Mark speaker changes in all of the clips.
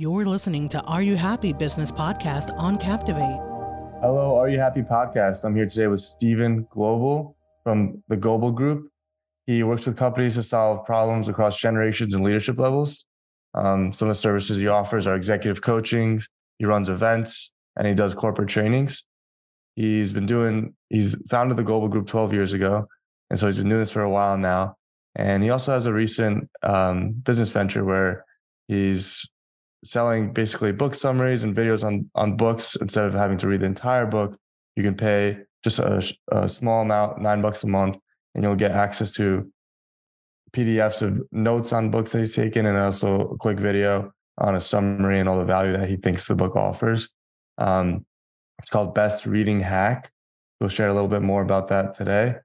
Speaker 1: You're listening to Are You Happy Business Podcast on Captivate.
Speaker 2: Hello, Are You Happy Podcast. I'm here today with Stephen Goble from the Goble Group. He works with companies to solve problems across generations and leadership levels. Um, some of the services he offers are executive coachings, he runs events, and he does corporate trainings. He's been doing, he's founded the Goble Group 12 years ago. And so he's been doing this for a while now. And he also has a recent um, business venture where he's selling basically book summaries and videos on on books instead of having to read the entire book you can pay just a, a small amount nine bucks a month and you'll get access to pdfs of notes on books that he's taken and also a quick video on a summary and all the value that he thinks the book offers. Um, it's called best reading hack. We'll share a little bit more about that today.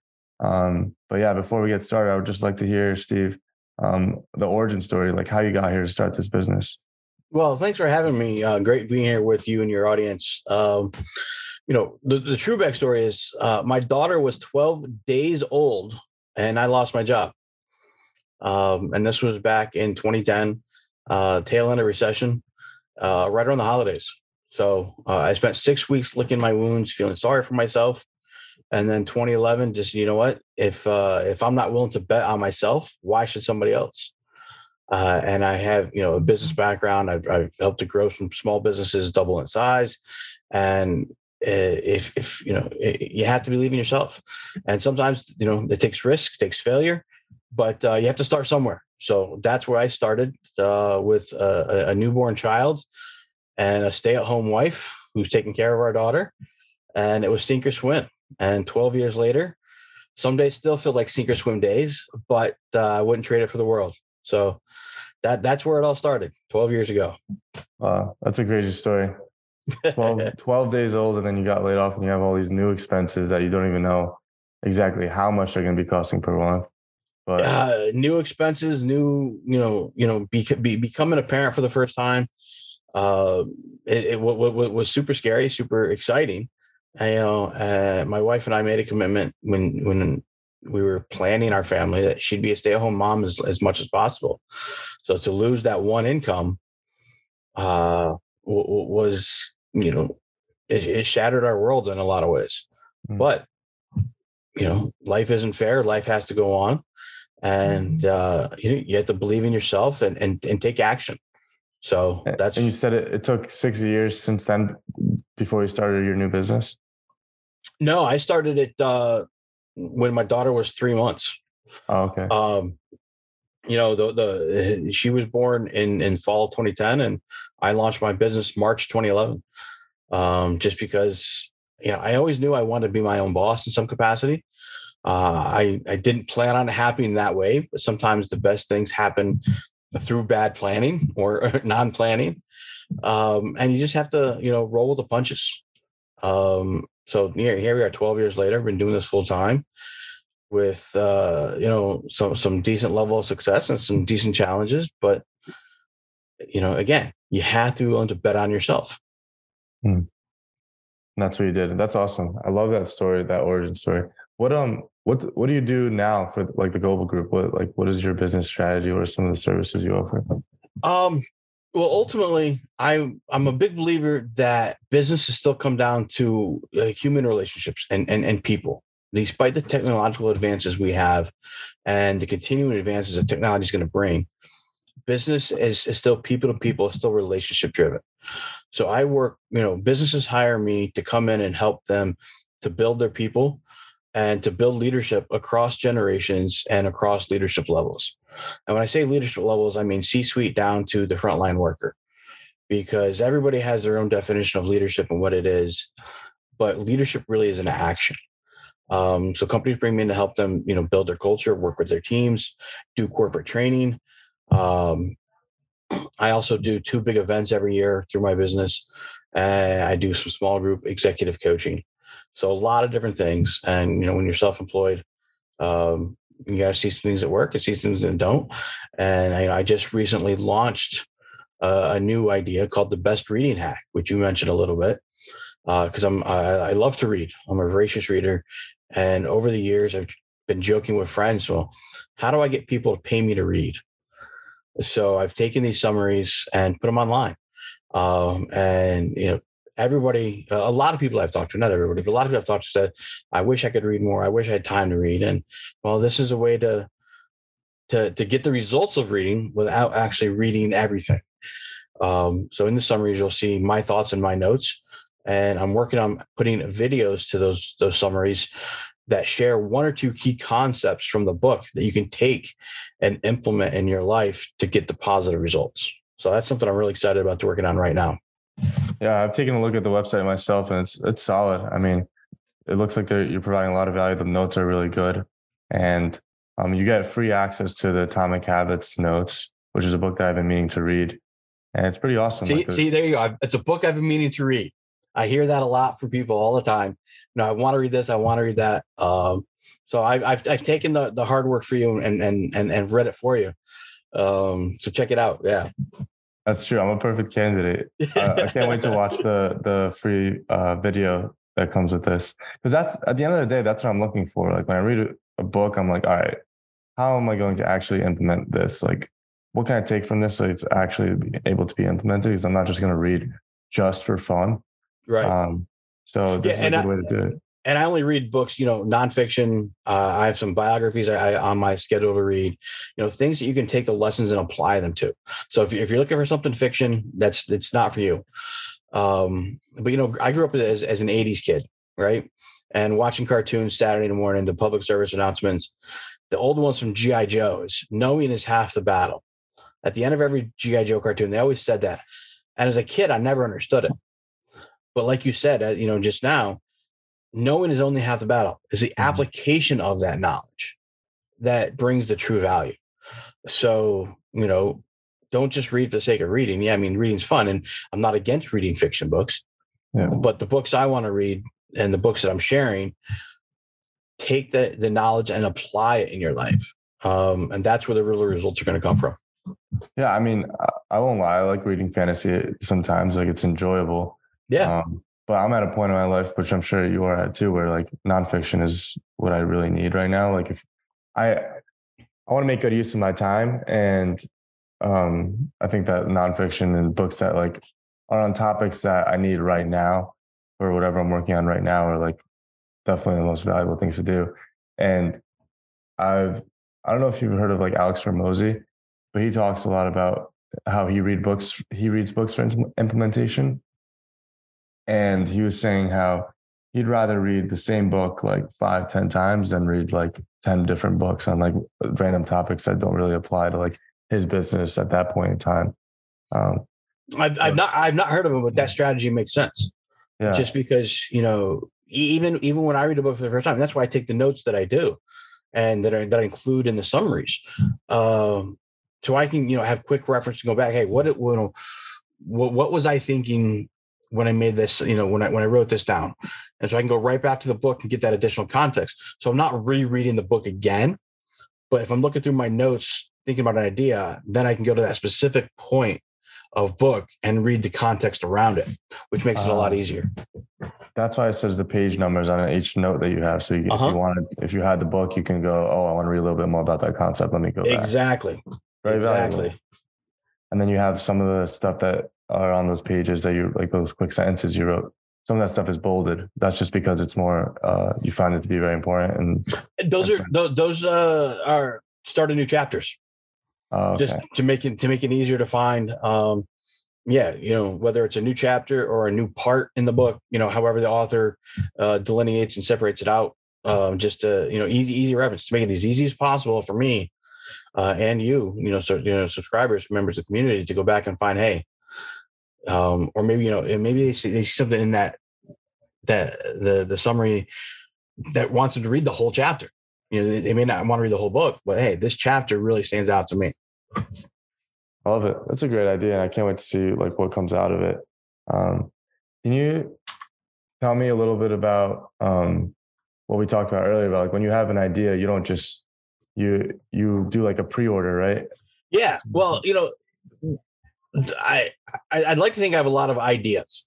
Speaker 2: Um, but yeah before we get started i would just like to hear steve um, the origin story like how you got here to start this business
Speaker 3: well, thanks for having me. Uh, great being here with you and your audience. Um, you know, the, the true backstory is uh, my daughter was 12 days old and I lost my job. Um, and this was back in 2010, uh, tail end of recession, uh, right around the holidays. So uh, I spent six weeks licking my wounds, feeling sorry for myself. And then 2011, just you know what? If uh, if I'm not willing to bet on myself, why should somebody else? Uh, and I have, you know, a business background. I've, I've, helped to grow some small businesses double in size. And uh, if, if you know, you have to believe in yourself. And sometimes, you know, it takes risk, takes failure, but uh, you have to start somewhere. So that's where I started uh, with a, a newborn child and a stay-at-home wife who's taking care of our daughter. And it was sink or swim. And 12 years later, some days still feel like sink or swim days, but uh, I wouldn't trade it for the world. So that that's where it all started 12 years ago.
Speaker 2: Wow, that's a crazy story. 12, 12 days old and then you got laid off and you have all these new expenses that you don't even know exactly how much they're going to be costing per month.
Speaker 3: But uh, new expenses, new, you know, you know, be, be, becoming a parent for the first time. Uh, it, it what, what, was super scary, super exciting. I, you know, uh, my wife and I made a commitment when when we were planning our family that she'd be a stay-at-home mom as, as much as possible. So to lose that one income uh, w- w- was, you know, it, it, shattered our world in a lot of ways. Mm. But you know, life isn't fair. Life has to go on, and uh, you you have to believe in yourself and and, and take action. So that's
Speaker 2: and you said it, it took six years since then before you started your new business.
Speaker 3: No, I started it uh, when my daughter was three months.
Speaker 2: Oh, okay.
Speaker 3: Um, you know, the the she was born in in fall 2010, and I launched my business March 2011. Um, just because, you know, I always knew I wanted to be my own boss in some capacity. Uh, I I didn't plan on it happening that way, but sometimes the best things happen through bad planning or non-planning, um, and you just have to, you know, roll with the punches. Um, so here, here we are 12 years later, been doing this full time with uh, you know some some decent level of success and some decent challenges. But you know, again, you have to be willing to bet on yourself.
Speaker 2: Hmm. That's what you did. That's awesome. I love that story, that origin story. What um what what do you do now for like the Goble group? What like what is your business strategy? What are some of the services you offer?
Speaker 3: Um well, ultimately, I I'm a big believer that businesses still come down to human relationships and, and and people. Despite the technological advances we have, and the continuing advances that technology is going to bring, business is, is still people to people, still relationship driven. So I work, you know, businesses hire me to come in and help them to build their people and to build leadership across generations and across leadership levels. And when I say leadership levels, I mean C suite down to the frontline worker, because everybody has their own definition of leadership and what it is. But leadership really is an action. Um, so companies bring me in to help them, you know, build their culture, work with their teams, do corporate training. Um, I also do two big events every year through my business. Uh, I do some small group executive coaching. So a lot of different things. And you know, when you're self-employed, um, you got to see some things that work and see some things that don't. And I, I just recently launched uh, a new idea called the best reading hack, which you mentioned a little bit, because uh, I'm I, I, love to read. I'm a voracious reader, and over the years I've been joking with friends. Well, how do I get people to pay me to read? So I've taken these summaries and put them online. Um, and you know, everybody, a lot of people I've talked to, not everybody, but a lot of people I've talked to said, I wish I could read more. I wish I had time to read. And well, this is a way to to to get the results of reading without actually reading everything. Um, so in the summaries, you'll see my thoughts and my notes, and I'm working on putting videos to those those summaries that share one or two key concepts from the book that you can take and implement in your life to get the positive results. So that's something I'm really excited about to working on right now.
Speaker 2: Yeah, I've taken a look at the website myself, and it's it's solid. I mean, it looks like you're providing a lot of value. The notes are really good, and um, you get free access to the Atomic Habits notes, which is a book that I've been meaning to read, and it's pretty awesome.
Speaker 3: See,
Speaker 2: like the,
Speaker 3: see, there you go. It's a book I've been meaning to read. I hear that a lot from people all the time. You know, I want to read this. I want to read that. Um, so I've, I've I've taken the the hard work for you and and and and read it for you. Um, so check it out. Yeah.
Speaker 2: That's true. I'm a perfect candidate. Uh, I can't wait to watch the the free uh, video that comes with this because that's at the end of the day, that's what I'm looking for. Like when I read a book, I'm like, all right, how am I going to actually implement this? Like, what can I take from this so it's actually able to be implemented? Because I'm not just going to read just for fun.
Speaker 3: Right.
Speaker 2: Um, so this
Speaker 3: Yeah,
Speaker 2: is a good
Speaker 3: I-
Speaker 2: way to do it.
Speaker 3: And I only read books, you know, nonfiction. Uh, I have some biographies I, I, on my schedule to read. You know, things that you can take the lessons and apply them to. So if, if you're looking for something fiction, that's it's not for you. Um, but you know, I grew up as as an '80s kid, right? And watching cartoons Saturday morning, the public service announcements, the old ones from GI Joe's. knowing is half the battle. At the end of every GI Joe cartoon, they always said that. And as a kid, I never understood it. But like you said, uh, you know, just now, knowing is only half the battle. Is the
Speaker 2: Mhm.
Speaker 3: application of that knowledge that brings the true value. So, you know, don't just read for the sake of reading. Yeah, I mean, reading's fun, and I'm not against reading fiction books,
Speaker 2: Yeah.
Speaker 3: but the books I want to read and the books that I'm sharing, take the the knowledge and apply it in your life. Um, and that's where the real results are going to come from.
Speaker 2: Yeah, I mean, I, I won't lie. I like reading fantasy sometimes. Like it's enjoyable.
Speaker 3: Yeah.
Speaker 2: Um, but I'm at a point in my life, which I'm sure you are at too, where like nonfiction is what I really need right now. Like if I I want to make good use of my time, and um, I think that nonfiction and books that like are on topics that I need right now or whatever I'm working on right now are like definitely the most valuable things to do. And I've I don't know if you've heard of like Alex Hormozi, but he talks a lot about how he read books. He reads books for implementation, and he was saying how he'd rather read the same book like five, ten times than read like ten different books on like random topics that don't really apply to like his business at that point in time. Um,
Speaker 3: I've, I've not I've not heard of him, but that strategy makes sense.
Speaker 2: yeah,
Speaker 3: just because you know even even when i read a book for the first time that's why i take the notes that i do and that I, that I include in the summaries um so i can you know have quick reference and go back hey what it you know, what, what was i thinking when i made this you know when i when i wrote this down and so i can go right back to the book and get that additional context so i'm not rereading the book again but if i'm looking through my notes thinking about an idea then i can go to that specific point of book and read the context around it which makes it a lot
Speaker 2: Ah.
Speaker 3: easier
Speaker 2: that's why it says the page numbers on each note that you have. So you, if
Speaker 3: Uh-huh.
Speaker 2: you wanted, if you had the book, you can go. Oh, I want to read a little bit more about that concept. Let me go back.
Speaker 3: Exactly.
Speaker 2: Very valuable.
Speaker 3: exactly.
Speaker 2: And then you have some of the stuff that are on those pages that you like those quick sentences you wrote. Some of that stuff is bolded. That's just because it's more. Uh, you find it to be very important. And
Speaker 3: Those are tho- those uh, are starting new chapters
Speaker 2: uh, okay.
Speaker 3: just to make it to make it easier to find. Um, yeah, you know whether it's a new chapter or a new part in the book, you know, however the author uh, delineates and separates it out, um, just to you know easy easy reference to make it as easy as possible for me uh, and you, you know, so you know subscribers, members of the community to go back and find hey, um, or maybe you know maybe they see, they see something in that that the the summary that wants them to read the whole chapter. You know, they, they may not want to read the whole book, but hey, this chapter really stands out to me.
Speaker 2: I love it. That's a great idea, and I can't wait to see like what comes out of it. Um, can you tell me a little bit about um, what we talked about earlier? About like when you have an idea, you don't just you you do like a pre-order, right?
Speaker 3: Yeah. Well, you know, I, I I'd like to think I have a lot of ideas,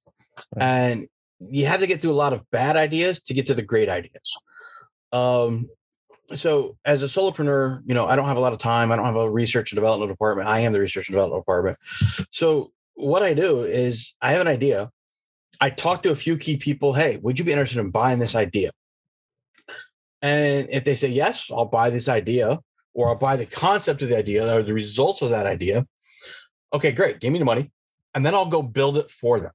Speaker 3: and you have to get through a lot of bad ideas to get to the great ideas. Um, so as a solopreneur, you know, I don't have a lot of time. I don't have a research and development department. I am the research and development department. So what I do is I have an idea. I talk to a few key people. Hey, would you be interested in buying this idea? And if they say yes, I'll buy this idea, or I'll buy the concept of the idea or the results of that idea. Okay, great. Give me the money. And then I'll go build it for them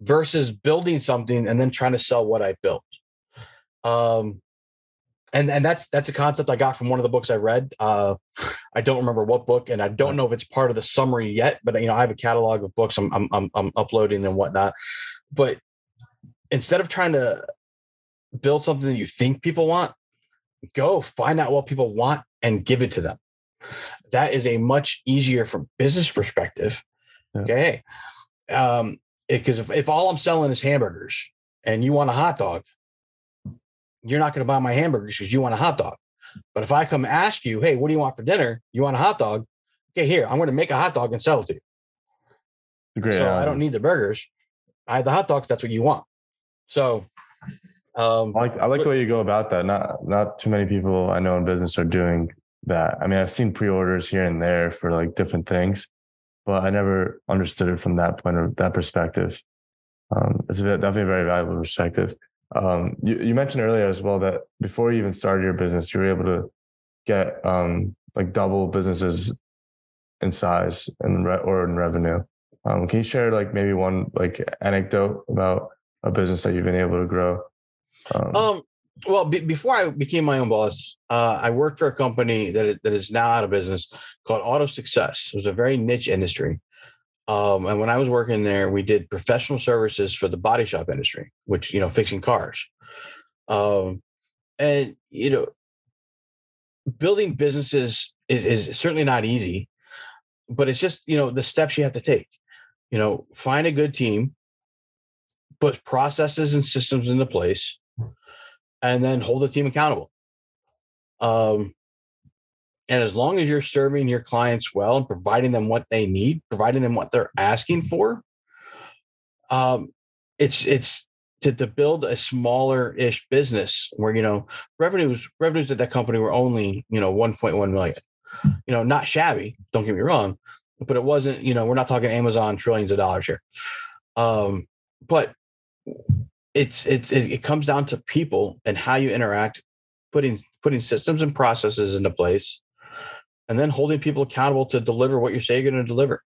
Speaker 3: versus building something and then trying to sell what I built. Um, and and that's that's a concept I got from one of the books I read. Uh, I don't remember what book, and I don't know if it's part of the summary yet. But you know, I have a catalog of books I'm I'm I'm, I'm uploading and whatnot. But instead of trying to build something that you think people want, go find out what people want and give it to them. That is a much easier from business perspective. Yeah. Okay, um, because if, if all I'm selling is hamburgers and you want a hot dog, you're not going to buy my hamburgers because you want a hot dog. But if I come ask you, hey, what do you want for dinner? You want a hot dog? Okay, here, I'm going to make a hot dog and sell it to you. Great. So I don't need the burgers. I have the hot dogs. That's what you want. So
Speaker 2: um, I like I like but, the way you go about that. Not not too many people I know in business are doing that. I mean, I've seen pre-orders here and there for like different things, but I never understood it from that point of that perspective. Um, it's definitely a very valuable perspective. Um, you, you mentioned earlier as well that before you even started your business, you were able to get um, like double businesses in size and re- or in revenue. Um, can you share like maybe one like anecdote about a business that you've been able to grow?
Speaker 3: Um, um well, be, before I became my own boss, uh, I worked for a company that is, that is now out of business called Auto Success. It was a very niche industry. Um, and when I was working there, we did professional services for the body shop industry, which you know, fixing cars. Um, and you know, building businesses is, is certainly not easy, but it's just you know the steps you have to take. You know, find a good team, put processes and systems into place, and then hold the team accountable. Um, and as long as you're serving your clients well and providing them what they need, providing them what they're asking for, um, it's it's to, to build a smaller ish business where you know revenues revenues at that company were only you know 1.1 million. You know, not shabby. Don't get me wrong, but it wasn't. You know, we're not talking Amazon trillions of dollars here. Um, but it's it's it comes down to people and how you interact, putting putting systems and processes into place and then holding people accountable to deliver what you say you're going to deliver.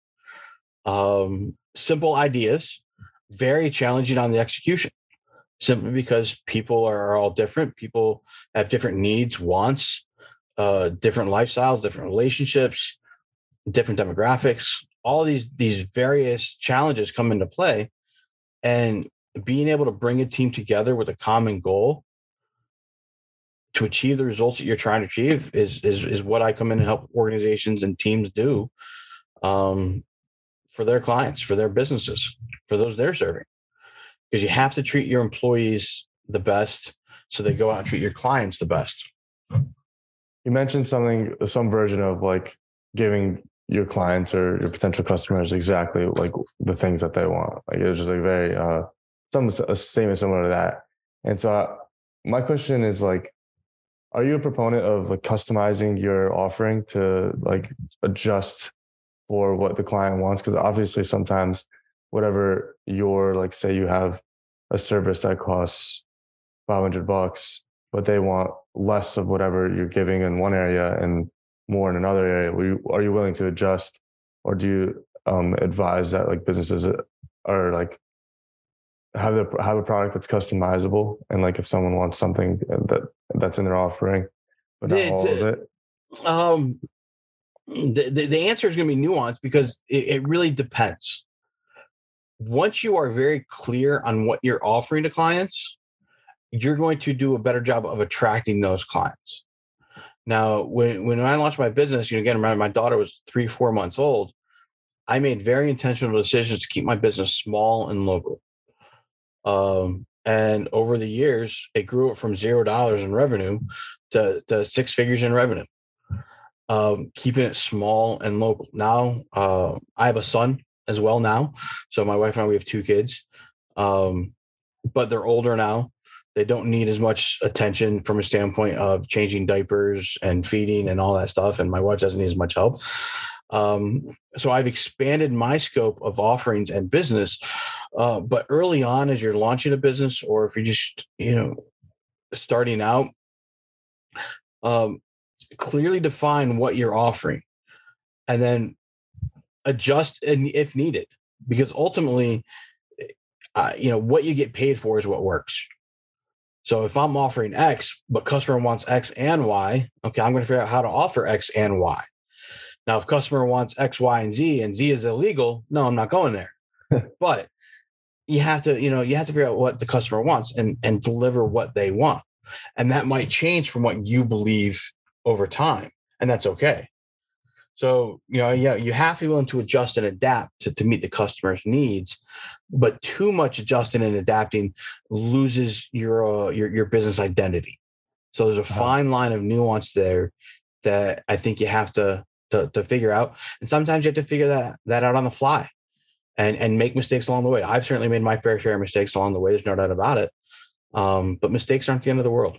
Speaker 3: Um, simple ideas, very challenging on the execution, simply because people are all different. People have different needs, wants, uh, different lifestyles, different relationships, different demographics. All these these various challenges come into play, and being able to bring a team together with a common goal to achieve the results that you're trying to achieve is is is what I come in and help organizations and teams do um, for their clients, for their businesses, for those they're serving. Because you have to treat your employees the best so they go out and treat your clients the best.
Speaker 2: You mentioned something, some version of like giving your clients or your potential customers exactly like the things that they want. Like it was just like very uh some a statement similar to that. And so uh, my question is like are you a proponent of like customizing your offering to like adjust for what the client wants because obviously sometimes whatever your like say you have a service that costs 500 bucks but they want less of whatever you're giving in one area and more in another area are you, are you willing to adjust or do you um, advise that like businesses are like have a have a product that's customizable and like if someone wants something that that's in their offering but not the, all of it.
Speaker 3: um the, the, the answer is going to be nuanced because it, it really depends. Once you are very clear on what you're offering to clients you're going to do a better job of attracting those clients. Now when when i launched my business you know again my, my daughter was three four months old i made very intentional decisions to keep my business small and local um, and over the years, it grew from zero dollars in revenue to, to six figures in revenue. Um, keeping it small and local. Now, uh, I have a son as well now. So my wife and I, we have two kids, um, but they're older now. They don't need as much attention from a standpoint of changing diapers and feeding and all that stuff. And my wife doesn't need as much help. Um, so I've expanded my scope of offerings and business. Uh, but early on, as you're launching a business, or if you're just you know starting out, um, clearly define what you're offering, and then adjust and if needed, because ultimately, uh, you know what you get paid for is what works. So if I'm offering X, but customer wants X and Y, okay, I'm going to figure out how to offer X and Y. Now, if customer wants X, Y, and Z, and Z is illegal, no, I'm not going there. but you have to, you know, you have to figure out what the customer wants and and deliver what they want, and that might change from what you believe over time, and that's okay. So you know, yeah, you have to be willing to adjust and adapt to, to meet the customer's needs, but too much adjusting and adapting loses your uh, your your business identity. So there's a uh-huh. fine line of nuance there that I think you have to to, to figure out. And sometimes you have to figure that that out on the fly and and make mistakes along the way. I've certainly made my fair share of mistakes along the way. There's no doubt about it. Um, but mistakes aren't the end of the world.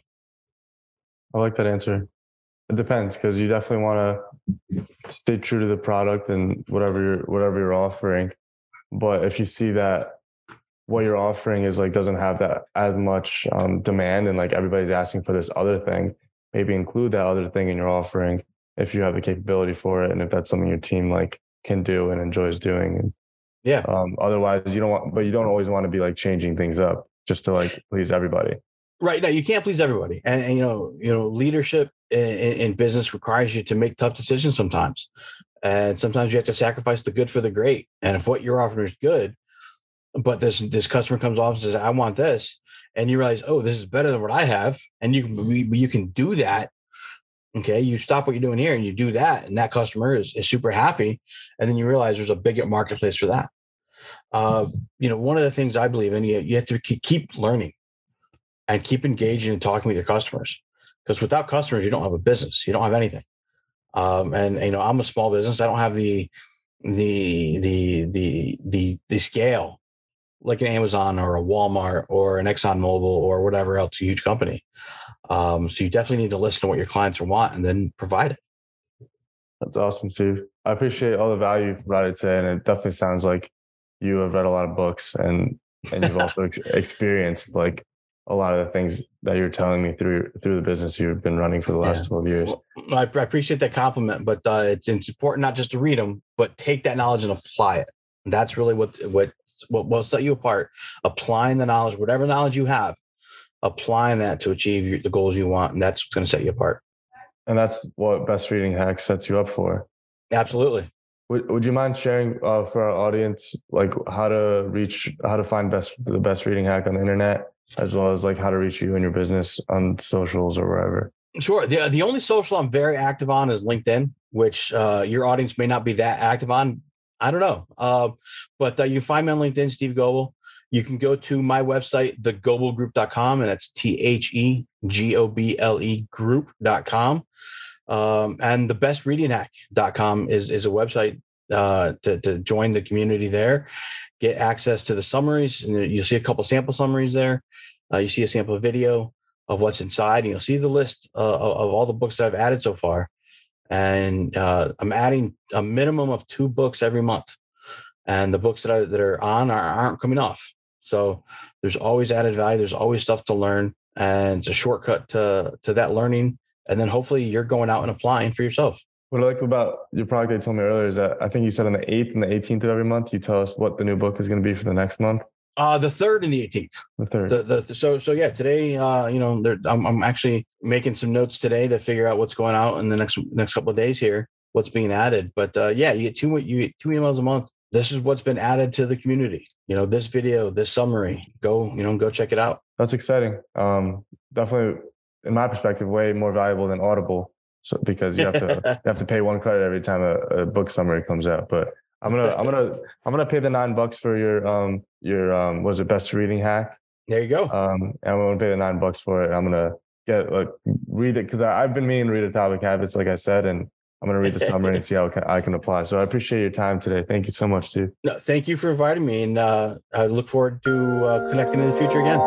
Speaker 2: I like that answer. It depends because you definitely want to stay true to the product and whatever you're whatever you're offering. But if you see that what you're offering is like doesn't have that as much um, demand and like everybody's asking for this other thing, maybe include that other thing in your offering if you have the capability for it and if that's something your team like can do and enjoys doing and
Speaker 3: yeah.
Speaker 2: Um, otherwise you don't want but you don't always want to be like changing things up just to like please everybody.
Speaker 3: Right now you can't please everybody and, and you know you know leadership in, in, business requires you to make tough decisions sometimes and sometimes you have to sacrifice the good for the great and if what you're offering is good but this this customer comes off and says i want this and you realize oh this is better than what i have and you can you can do that Okay, you stop what you're doing here and you do that, and that customer is, is super happy, and then you realize there's a big marketplace for that. Uh, you know, one of the things I believe in, you, you have to keep learning and keep engaging and talking with your customers, because without customers, you don't have a business, you don't have anything. Um, and you know, I'm a small business; I don't have the the the the the the scale like an Amazon or a Walmart or an Exxon Mobil or whatever else, a huge company. Um, so you definitely need to listen to what your clients want and then provide it.
Speaker 2: That's awesome, Steve. I appreciate all the value you provided today, and it definitely sounds like you have read a lot of books and and you've also ex- experienced like a lot of the things that you're telling me through through the business you've been running for the last yeah. 12 years.
Speaker 3: Well, I, I, appreciate that compliment, but uh, it's, it's important not just to read them, but take that knowledge and apply it. that's really what what what will set you apart. Applying the knowledge, whatever knowledge you have, applying that to achieve the goals you want, and that's what's going to set you apart.
Speaker 2: And that's what best reading hack sets you up for.
Speaker 3: Absolutely.
Speaker 2: Would, would you mind sharing uh, for our audience like how to reach how to find best the best reading hack on the internet as well as like how to reach you and your business on socials or wherever
Speaker 3: sure the, the only social i'm very active on is linkedin which uh, your audience may not be that active on i don't know uh, but uh, you find me on linkedin steve goble you can go to my website, thegoblegroup.com, and that's T H E G O B L E group.com. Um, and the bestreadinghack.com is, is a website uh, to, to join the community there, get access to the summaries. And you'll see a couple sample summaries there. Uh, you see a sample video of what's inside, and you'll see the list uh, of, all the books that I've added so far. And uh, I'm adding a minimum of two books every month. And the books that, I, that are on are, aren't coming off. So there's always added value. There's always stuff to learn, and it's a shortcut to to that learning. And then hopefully you're going out and applying for yourself.
Speaker 2: What I like about your product you told me earlier is that I think you said on the 8th and the 18th of every month, you tell us what the new book is going to be for the next month.
Speaker 3: Uh, the third and the 18th.
Speaker 2: The third.
Speaker 3: The, the, so, so yeah, today, uh, you know, I'm, I'm actually making some notes today to figure out what's going out in the next, next couple of days here, what's being added. But, uh, yeah, you get two, you get two emails a month this is what's been added to the community. You know, this video, this summary, go, you know, go check it out.
Speaker 2: That's exciting. Um, definitely, in my perspective, way more valuable than Audible. So because you have to you have to pay one credit every time a, a, book summary comes out. But I'm gonna I'm gonna I'm gonna pay the nine bucks for your um your um was it best reading hack.
Speaker 3: There you go.
Speaker 2: Um, and I'm gonna pay the nine bucks for it. I'm gonna get like read it because I've been meaning to read Atomic Habits, like I said, and I'm going to read the summary and see how I can apply. So I appreciate your time today. Thank you so much, too.
Speaker 3: No, thank you for inviting me. And uh, I look forward to uh, connecting in the future again.